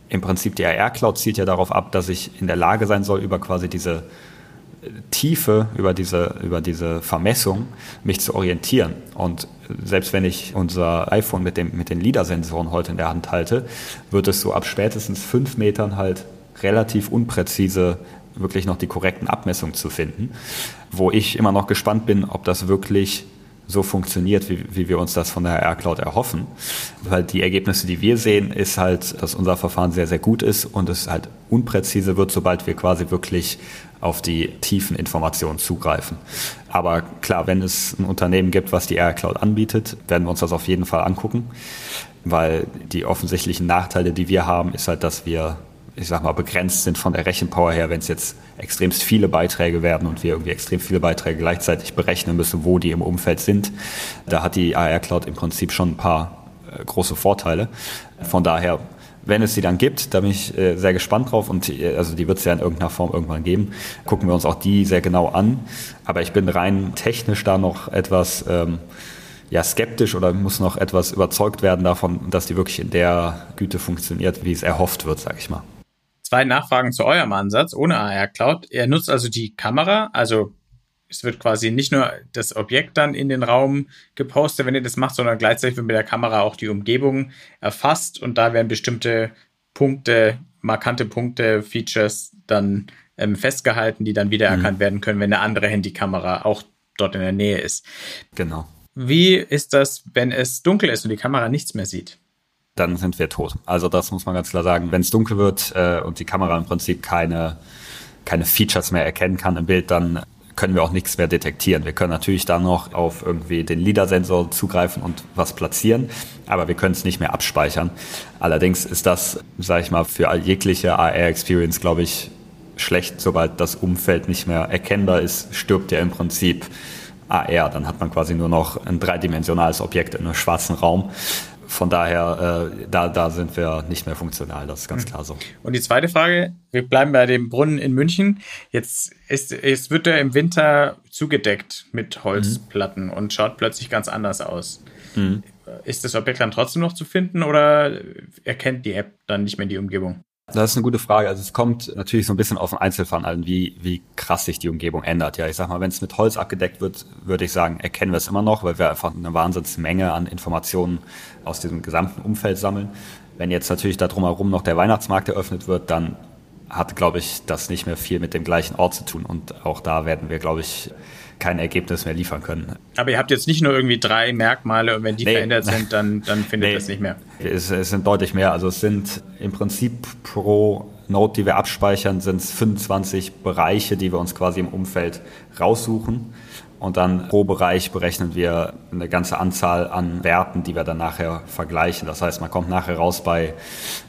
Speaker 2: im Prinzip die AR-Cloud zielt ja darauf ab, dass ich in der Lage sein soll, über quasi diese Tiefe, über diese, über diese Vermessung mich zu orientieren. Und selbst wenn ich unser iPhone mit, dem, mit den LIDAR-Sensoren heute in der Hand halte, wird es so ab spätestens fünf Metern halt relativ unpräzise wirklich noch die korrekten Abmessungen zu finden, wo ich immer noch gespannt bin, ob das wirklich so funktioniert, wie, wie wir uns das von der R-Cloud erhoffen. Weil die Ergebnisse, die wir sehen, ist halt, dass unser Verfahren sehr, sehr gut ist und es halt unpräzise wird, sobald wir quasi wirklich auf die tiefen Informationen zugreifen. Aber klar, wenn es ein Unternehmen gibt, was die R-Cloud anbietet, werden wir uns das auf jeden Fall angucken, weil die offensichtlichen Nachteile, die wir haben, ist halt, dass wir ich sag mal, begrenzt sind von der Rechenpower her, wenn es jetzt extremst viele Beiträge werden und wir irgendwie extrem viele Beiträge gleichzeitig berechnen müssen, wo die im Umfeld sind. Da hat die AR Cloud im Prinzip schon ein paar äh, große Vorteile. Von daher, wenn es sie dann gibt, da bin ich äh, sehr gespannt drauf und äh, also die wird es ja in irgendeiner Form irgendwann geben, gucken wir uns auch die sehr genau an. Aber ich bin rein technisch da noch etwas ähm, ja, skeptisch oder muss noch etwas überzeugt werden davon, dass die wirklich in der Güte funktioniert, wie es erhofft wird, sag ich mal.
Speaker 1: Zwei Nachfragen zu eurem Ansatz ohne AR Cloud. Er nutzt also die Kamera, also es wird quasi nicht nur das Objekt dann in den Raum gepostet, wenn ihr das macht, sondern gleichzeitig wird mit der Kamera auch die Umgebung erfasst und da werden bestimmte Punkte, markante Punkte, Features dann ähm, festgehalten, die dann wiedererkannt mhm. werden können, wenn eine andere Handykamera auch dort in der Nähe ist.
Speaker 2: Genau.
Speaker 1: Wie ist das, wenn es dunkel ist und die Kamera nichts mehr sieht?
Speaker 2: Dann sind wir tot. Also das muss man ganz klar sagen. Wenn es dunkel wird äh, und die Kamera im Prinzip keine, keine Features mehr erkennen kann im Bild, dann können wir auch nichts mehr detektieren. Wir können natürlich dann noch auf irgendwie den LIDAR-Sensor zugreifen und was platzieren, aber wir können es nicht mehr abspeichern. Allerdings ist das, sage ich mal, für jegliche AR-Experience, glaube ich, schlecht. Sobald das Umfeld nicht mehr erkennbar ist, stirbt ja im Prinzip AR. Dann hat man quasi nur noch ein dreidimensionales Objekt in einem schwarzen Raum von daher, äh, da, da sind wir nicht mehr funktional, das ist ganz hm. klar so.
Speaker 1: Und die zweite Frage, wir bleiben bei dem Brunnen in München. Jetzt ist, es wird er im Winter zugedeckt mit Holzplatten mhm. und schaut plötzlich ganz anders aus. Mhm. Ist das Objekt dann trotzdem noch zu finden oder erkennt die App dann nicht mehr die Umgebung?
Speaker 2: Das ist eine gute Frage. Also es kommt natürlich so ein bisschen auf den Einzelfall an, wie, wie krass sich die Umgebung ändert. Ja, ich sag mal, wenn es mit Holz abgedeckt wird, würde ich sagen, erkennen wir es immer noch, weil wir einfach eine Wahnsinnsmenge an Informationen aus diesem gesamten Umfeld sammeln. Wenn jetzt natürlich da drumherum noch der Weihnachtsmarkt eröffnet wird, dann hat, glaube ich, das nicht mehr viel mit dem gleichen Ort zu tun. Und auch da werden wir, glaube ich, kein Ergebnis mehr liefern können.
Speaker 1: Aber ihr habt jetzt nicht nur irgendwie drei Merkmale und wenn die nee. verändert sind, dann, dann findet nee. das nicht mehr.
Speaker 2: Es, es sind deutlich mehr. Also es sind im Prinzip pro Node, die wir abspeichern, sind es 25 Bereiche, die wir uns quasi im Umfeld raussuchen. Und dann pro Bereich berechnen wir eine ganze Anzahl an Werten, die wir dann nachher vergleichen. Das heißt, man kommt nachher raus bei,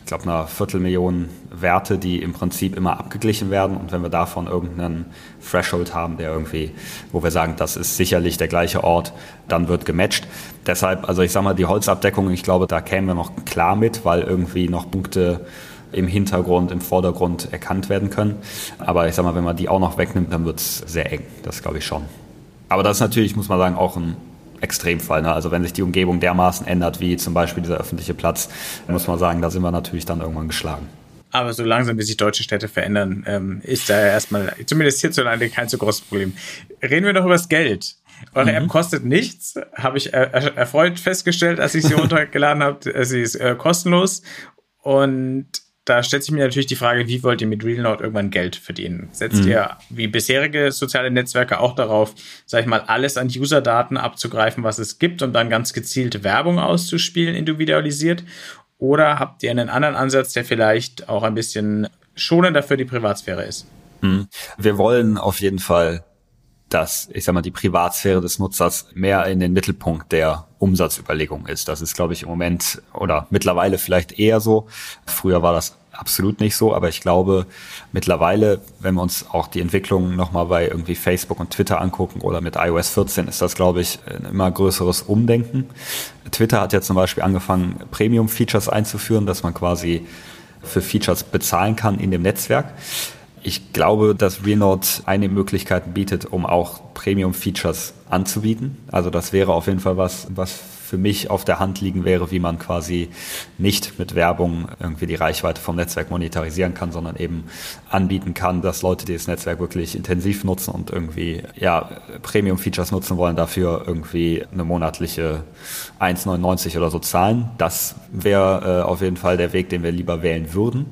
Speaker 2: ich glaube, einer Viertelmillion Werte, die im Prinzip immer abgeglichen werden. Und wenn wir davon irgendeinen Threshold haben, der irgendwie, wo wir sagen, das ist sicherlich der gleiche Ort, dann wird gematcht. Deshalb, also ich sage mal, die Holzabdeckung, ich glaube, da kämen wir noch klar mit, weil irgendwie noch Punkte im Hintergrund, im Vordergrund erkannt werden können. Aber ich sag mal, wenn man die auch noch wegnimmt, dann wird es sehr eng. Das glaube ich schon. Aber das ist natürlich, muss man sagen, auch ein Extremfall. Ne? Also wenn sich die Umgebung dermaßen ändert, wie zum Beispiel dieser öffentliche Platz, muss man sagen, da sind wir natürlich dann irgendwann geschlagen.
Speaker 1: Aber so langsam, wie sich deutsche Städte verändern, ähm, ist da erstmal, zumindest hierzulande, kein so großes Problem. Reden wir noch über das Geld. Eure mhm. App kostet nichts, habe ich erfreut festgestellt, als ich sie <laughs> runtergeladen habe. Sie ist äh, kostenlos und da stellt sich mir natürlich die Frage, wie wollt ihr mit RealNote irgendwann Geld verdienen? Setzt mhm. ihr wie bisherige soziale Netzwerke auch darauf, sag ich mal, alles an User-Daten abzugreifen, was es gibt und dann ganz gezielt Werbung auszuspielen, individualisiert? Oder habt ihr einen anderen Ansatz, der vielleicht auch ein bisschen schonender für die Privatsphäre ist?
Speaker 2: Mhm. Wir wollen auf jeden Fall dass, ich sag mal, die Privatsphäre des Nutzers mehr in den Mittelpunkt der Umsatzüberlegung ist. Das ist, glaube ich, im Moment oder mittlerweile vielleicht eher so. Früher war das absolut nicht so, aber ich glaube mittlerweile, wenn wir uns auch die Entwicklung nochmal bei irgendwie Facebook und Twitter angucken oder mit iOS 14, ist das, glaube ich, ein immer größeres Umdenken. Twitter hat ja zum Beispiel angefangen, Premium-Features einzuführen, dass man quasi für Features bezahlen kann in dem Netzwerk. Ich glaube, dass Renault eine Möglichkeit bietet, um auch Premium-Features anzubieten. Also das wäre auf jeden Fall was, was für mich auf der Hand liegen wäre, wie man quasi nicht mit Werbung irgendwie die Reichweite vom Netzwerk monetarisieren kann, sondern eben anbieten kann, dass Leute, die das Netzwerk wirklich intensiv nutzen und irgendwie ja Premium-Features nutzen wollen, dafür irgendwie eine monatliche 1,99 oder so zahlen. Das wäre äh, auf jeden Fall der Weg, den wir lieber wählen würden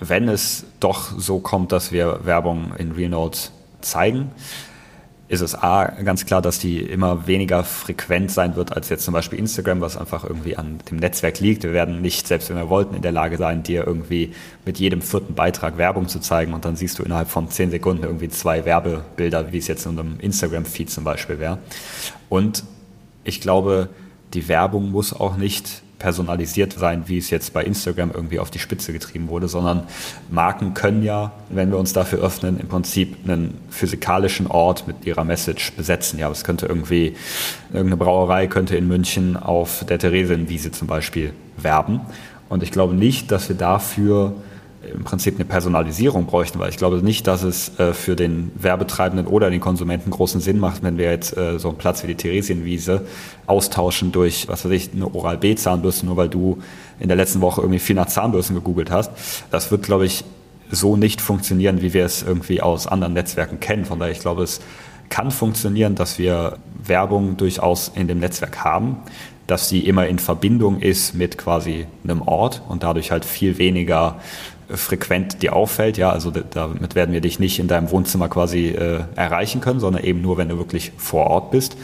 Speaker 2: wenn es doch so kommt, dass wir Werbung in RealNote zeigen, ist es A, ganz klar, dass die immer weniger frequent sein wird als jetzt zum Beispiel Instagram, was einfach irgendwie an dem Netzwerk liegt. Wir werden nicht, selbst wenn wir wollten, in der Lage sein, dir irgendwie mit jedem vierten Beitrag Werbung zu zeigen und dann siehst du innerhalb von zehn Sekunden irgendwie zwei Werbebilder, wie es jetzt in einem Instagram-Feed zum Beispiel wäre. Und ich glaube, die Werbung muss auch nicht personalisiert sein, wie es jetzt bei Instagram irgendwie auf die Spitze getrieben wurde, sondern Marken können ja, wenn wir uns dafür öffnen, im Prinzip einen physikalischen Ort mit ihrer Message besetzen. Ja, es könnte irgendwie, irgendeine Brauerei könnte in München auf der Theresienwiese zum Beispiel werben. Und ich glaube nicht, dass wir dafür im Prinzip eine Personalisierung bräuchten, weil ich glaube nicht, dass es äh, für den Werbetreibenden oder den Konsumenten großen Sinn macht, wenn wir jetzt äh, so einen Platz wie die Theresienwiese austauschen durch, was weiß ich, eine Oral-B-Zahnbürste, nur weil du in der letzten Woche irgendwie viel nach Zahnbürsten gegoogelt hast. Das wird, glaube ich, so nicht funktionieren, wie wir es irgendwie aus anderen Netzwerken kennen. Von daher, ich glaube, es kann funktionieren, dass wir Werbung durchaus in dem Netzwerk haben, dass sie immer in Verbindung ist mit quasi einem Ort und dadurch halt viel weniger frequent dir auffällt. Ja, also damit werden wir dich nicht in deinem Wohnzimmer quasi äh, erreichen können, sondern eben nur, wenn du wirklich vor Ort bist.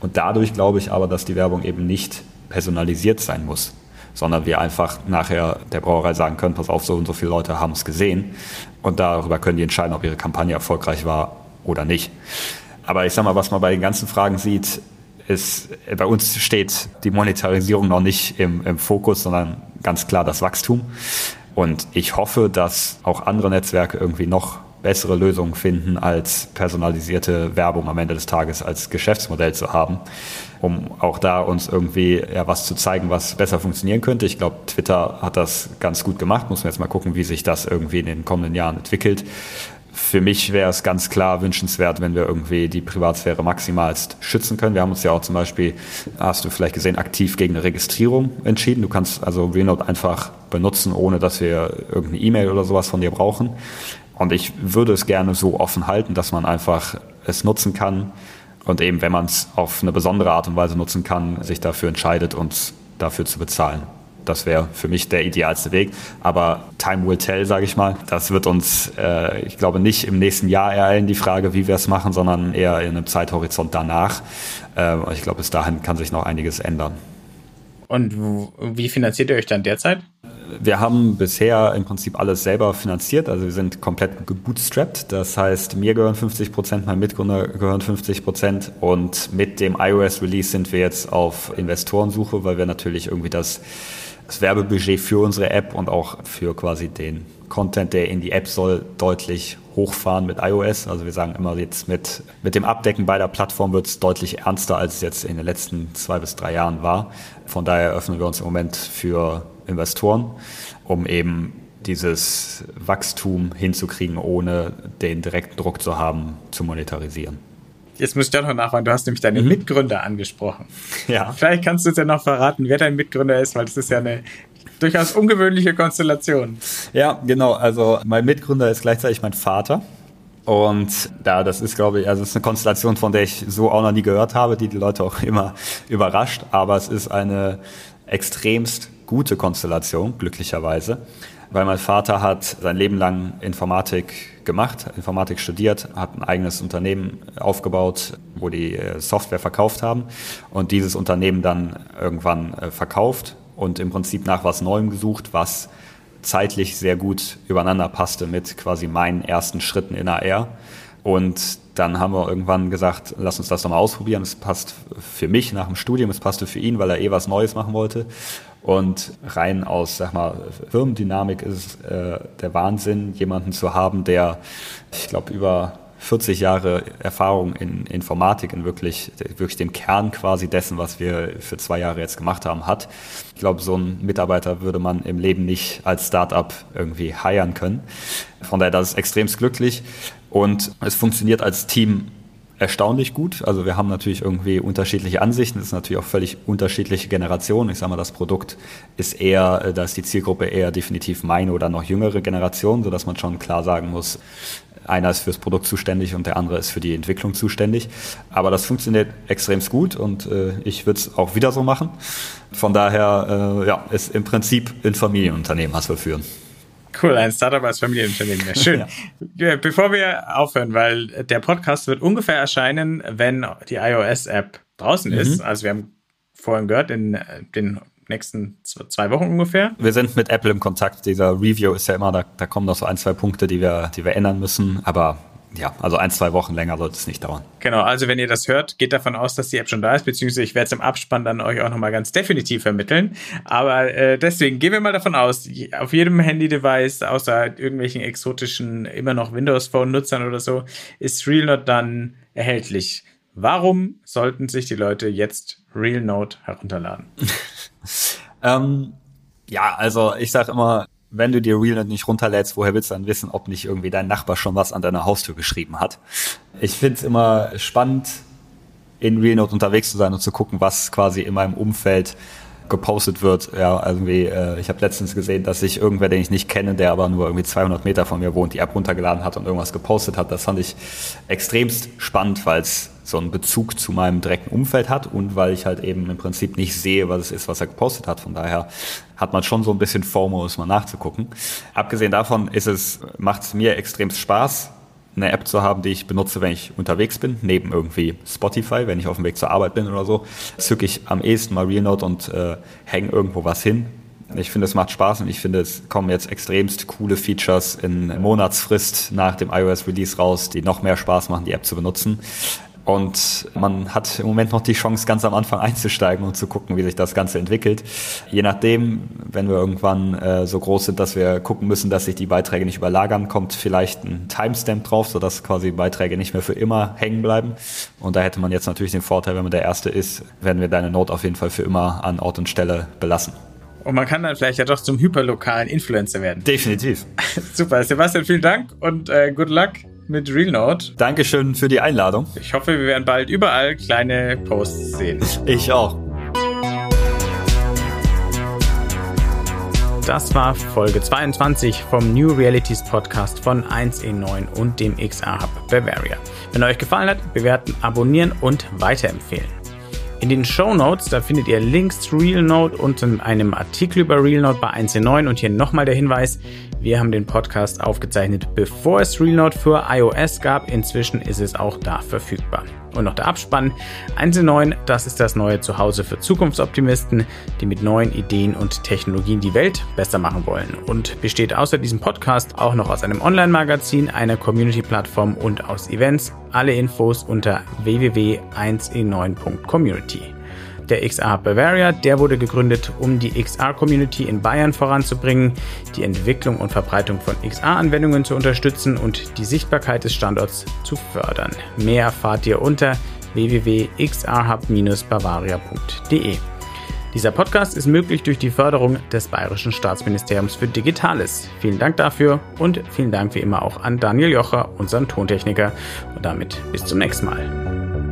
Speaker 2: Und dadurch glaube ich aber, dass die Werbung eben nicht personalisiert sein muss, sondern wir einfach nachher der Brauerei sagen können, pass auf, so und so viele Leute haben es gesehen. Und darüber können die entscheiden, ob ihre Kampagne erfolgreich war oder nicht. Aber ich sag mal, was man bei den ganzen Fragen sieht, ist, bei uns steht die Monetarisierung noch nicht im, im Fokus, sondern ganz klar das Wachstum. Und ich hoffe, dass auch andere Netzwerke irgendwie noch bessere Lösungen finden, als personalisierte Werbung am Ende des Tages als Geschäftsmodell zu haben, um auch da uns irgendwie ja, was zu zeigen, was besser funktionieren könnte. Ich glaube, Twitter hat das ganz gut gemacht. Muss man jetzt mal gucken, wie sich das irgendwie in den kommenden Jahren entwickelt für mich wäre es ganz klar wünschenswert, wenn wir irgendwie die Privatsphäre maximalst schützen können. Wir haben uns ja auch zum Beispiel, hast du vielleicht gesehen, aktiv gegen eine Registrierung entschieden. Du kannst also Remote einfach benutzen, ohne dass wir irgendeine E-Mail oder sowas von dir brauchen. Und ich würde es gerne so offen halten, dass man einfach es nutzen kann und eben, wenn man es auf eine besondere Art und Weise nutzen kann, sich dafür entscheidet, uns dafür zu bezahlen. Das wäre für mich der idealste Weg. Aber time will tell, sage ich mal. Das wird uns, äh, ich glaube, nicht im nächsten Jahr ereilen, die Frage, wie wir es machen, sondern eher in einem Zeithorizont danach. Äh, ich glaube, bis dahin kann sich noch einiges ändern.
Speaker 1: Und wie finanziert ihr euch dann derzeit?
Speaker 2: Wir haben bisher im Prinzip alles selber finanziert, also wir sind komplett gebootstrapped. Das heißt, mir gehören 50 Prozent, mein Mitgründer gehören 50 Prozent und mit dem iOS-Release sind wir jetzt auf Investorensuche, weil wir natürlich irgendwie das das Werbebudget für unsere App und auch für quasi den Content, der in die App soll, deutlich hochfahren mit iOS. Also wir sagen immer jetzt mit, mit dem Abdecken beider Plattformen wird es deutlich ernster, als es jetzt in den letzten zwei bis drei Jahren war. Von daher öffnen wir uns im Moment für Investoren, um eben dieses Wachstum hinzukriegen, ohne den direkten Druck zu haben, zu monetarisieren.
Speaker 1: Jetzt muss ich doch noch nachfragen. Du hast nämlich deine mhm. Mitgründer angesprochen. Ja. Vielleicht kannst du uns ja noch verraten, wer dein Mitgründer ist, weil das ist ja eine durchaus ungewöhnliche Konstellation.
Speaker 2: Ja, genau. Also mein Mitgründer ist gleichzeitig mein Vater. Und da, das ist, glaube ich, also es ist eine Konstellation, von der ich so auch noch nie gehört habe, die die Leute auch <laughs> immer überrascht. Aber es ist eine extremst gute Konstellation, glücklicherweise weil mein Vater hat sein Leben lang Informatik gemacht, Informatik studiert, hat ein eigenes Unternehmen aufgebaut, wo die äh, Software verkauft haben und dieses Unternehmen dann irgendwann äh, verkauft und im Prinzip nach was Neuem gesucht, was zeitlich sehr gut übereinander passte mit quasi meinen ersten Schritten in AR. Und dann haben wir irgendwann gesagt, lass uns das doch mal ausprobieren. Es passt für mich nach dem Studium, es passte für ihn, weil er eh was Neues machen wollte. Und rein aus, sag mal, Firmendynamik ist äh, der Wahnsinn, jemanden zu haben, der, ich glaube, über 40 Jahre Erfahrung in Informatik, in wirklich, wirklich dem Kern quasi dessen, was wir für zwei Jahre jetzt gemacht haben, hat. Ich glaube, so einen Mitarbeiter würde man im Leben nicht als Startup irgendwie heiern können. Von daher, das ist extremst glücklich und es funktioniert als Team erstaunlich gut. Also wir haben natürlich irgendwie unterschiedliche Ansichten. Es ist natürlich auch völlig unterschiedliche Generationen. Ich sage mal, das Produkt ist eher, äh, da ist die Zielgruppe eher definitiv meine oder noch jüngere Generation, sodass man schon klar sagen muss, einer ist fürs Produkt zuständig und der andere ist für die Entwicklung zuständig. Aber das funktioniert extrem gut und äh, ich würde es auch wieder so machen. Von daher, äh, ja, ist im Prinzip ein Familienunternehmen, was wir führen.
Speaker 1: Cool, ein Startup als Familienunternehmen. Ja, schön. <laughs> ja. Bevor wir aufhören, weil der Podcast wird ungefähr erscheinen, wenn die iOS-App draußen mhm. ist. Also wir haben vorhin gehört, in den nächsten zwei Wochen ungefähr.
Speaker 2: Wir sind mit Apple im Kontakt. Dieser Review ist ja immer, da, da kommen noch so ein, zwei Punkte, die wir, die wir ändern müssen. Aber ja, also ein, zwei Wochen länger sollte es nicht dauern.
Speaker 1: Genau, also wenn ihr das hört, geht davon aus, dass die App schon da ist, beziehungsweise ich werde es im Abspann dann euch auch nochmal ganz definitiv vermitteln. Aber äh, deswegen gehen wir mal davon aus, auf jedem Handy-Device, außer irgendwelchen exotischen, immer noch Windows-Phone-Nutzern oder so, ist RealNote dann erhältlich. Warum sollten sich die Leute jetzt RealNote herunterladen? <laughs>
Speaker 2: ähm, ja, also ich sage immer, wenn du dir RealNet nicht runterlädst, woher willst du dann wissen, ob nicht irgendwie dein Nachbar schon was an deiner Haustür geschrieben hat? Ich finde es immer spannend, in RealNote unterwegs zu sein und zu gucken, was quasi in meinem Umfeld gepostet wird. Ja, irgendwie, äh, ich habe letztens gesehen, dass sich irgendwer, den ich nicht kenne, der aber nur irgendwie 200 Meter von mir wohnt, die App runtergeladen hat und irgendwas gepostet hat. Das fand ich extremst spannend, weil es so einen Bezug zu meinem direkten Umfeld hat und weil ich halt eben im Prinzip nicht sehe, was es ist, was er gepostet hat. Von daher hat man schon so ein bisschen FOMO, es mal nachzugucken. Abgesehen davon ist es, macht es mir extrem Spaß, eine App zu haben, die ich benutze, wenn ich unterwegs bin, neben irgendwie Spotify, wenn ich auf dem Weg zur Arbeit bin oder so, zücke ich am ehesten mal RealNote und äh, hänge irgendwo was hin. Ich finde, es macht Spaß und ich finde, es kommen jetzt extremst coole Features in Monatsfrist nach dem iOS-Release raus, die noch mehr Spaß machen, die App zu benutzen. Und man hat im Moment noch die Chance, ganz am Anfang einzusteigen und zu gucken, wie sich das Ganze entwickelt. Je nachdem, wenn wir irgendwann äh, so groß sind, dass wir gucken müssen, dass sich die Beiträge nicht überlagern, kommt vielleicht ein Timestamp drauf, sodass quasi Beiträge nicht mehr für immer hängen bleiben. Und da hätte man jetzt natürlich den Vorteil, wenn man der Erste ist, werden wir deine Note auf jeden Fall für immer an Ort und Stelle belassen.
Speaker 1: Und man kann dann vielleicht ja doch zum hyperlokalen Influencer werden.
Speaker 2: Definitiv. <laughs>
Speaker 1: Super. Sebastian, vielen Dank und äh, good luck mit RealNote.
Speaker 2: Dankeschön für die Einladung.
Speaker 1: Ich hoffe, wir werden bald überall kleine Posts sehen.
Speaker 2: Ich auch.
Speaker 1: Das war Folge 22 vom New Realities Podcast von 1E9 und dem XR Hub Bavaria. Wenn euch gefallen hat, bewerten, abonnieren und weiterempfehlen. In den Show Notes, da findet ihr Links zu RealNote und in einem Artikel über RealNote bei 1.9 und hier nochmal der Hinweis, wir haben den Podcast aufgezeichnet, bevor es RealNote für iOS gab. Inzwischen ist es auch da verfügbar. Und noch der Abspann. 1.9, das ist das neue Zuhause für Zukunftsoptimisten, die mit neuen Ideen und Technologien die Welt besser machen wollen. Und besteht außer diesem Podcast auch noch aus einem Online-Magazin, einer Community-Plattform und aus Events. Alle Infos unter www.1e9.community. Der XR Bavaria, der wurde gegründet, um die XR-Community in Bayern voranzubringen, die Entwicklung und Verbreitung von XR-Anwendungen zu unterstützen und die Sichtbarkeit des Standorts zu fördern. Mehr erfahrt ihr unter www.xrhub-bavaria.de. Dieser Podcast ist möglich durch die Förderung des Bayerischen Staatsministeriums für Digitales. Vielen Dank dafür und vielen Dank wie immer auch an Daniel Jocher, unseren Tontechniker. Und damit bis zum nächsten Mal.